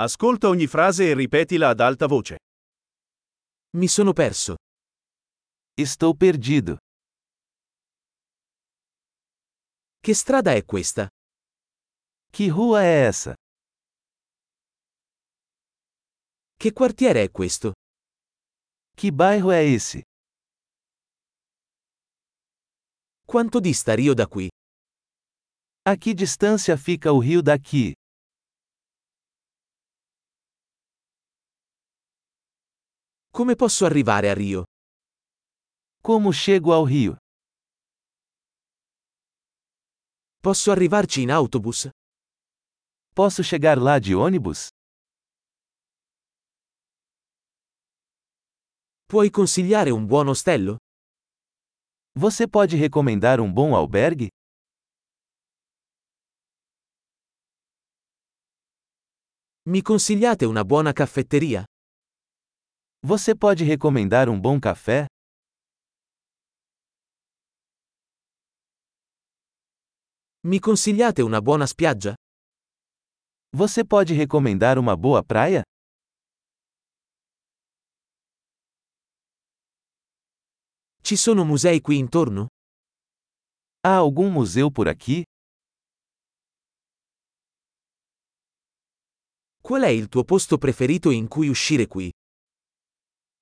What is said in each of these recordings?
Ascolta ogni frase e ripetila ad alta voce. Mi sono perso. Estou perdido. Che strada è questa? Que rua é essa? Che quartiere è questo? Que bairro é esse? Quanto dista Rio da qui? A que distância fica o rio daqui? Come posso arrivare a Rio? Como chego ao rio? Posso arrivarci in autobus? Posso chegar lá de ônibus? Puoi consigliare un buon ostello? Você pode recomendar um bom albergue? Mi consigliate una buona caffetteria? Você pode recomendar um bom café? Mi consigliate una buona spiaggia? Você pode recomendar uma boa praia? Ci sono musei qui intorno? Há algum museu por aqui? Qual è il tuo posto preferito in cui uscire qui?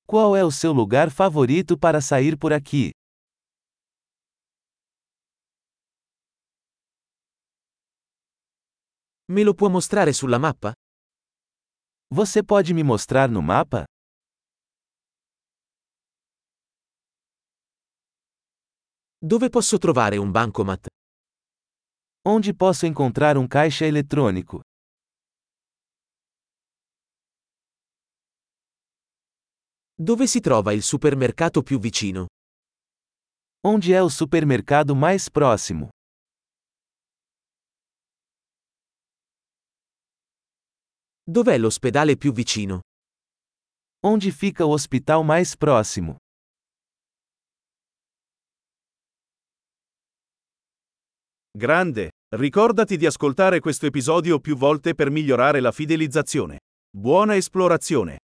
Qual é o seu lugar favorito para sair por aqui? Me lo può mostrare sulla mappa? Você pode me mostrar no mapa? Dove posso trovare un bancomat? Onde posso encontrar um caixa eletrônico? Dove si trova il supermercato più vicino? Onde é o supermercado mais próximo? Dov'è l'ospedale più vicino? Onde fica o hospital mais próximo? Grande! Ricordati di ascoltare questo episodio più volte per migliorare la fidelizzazione. Buona esplorazione!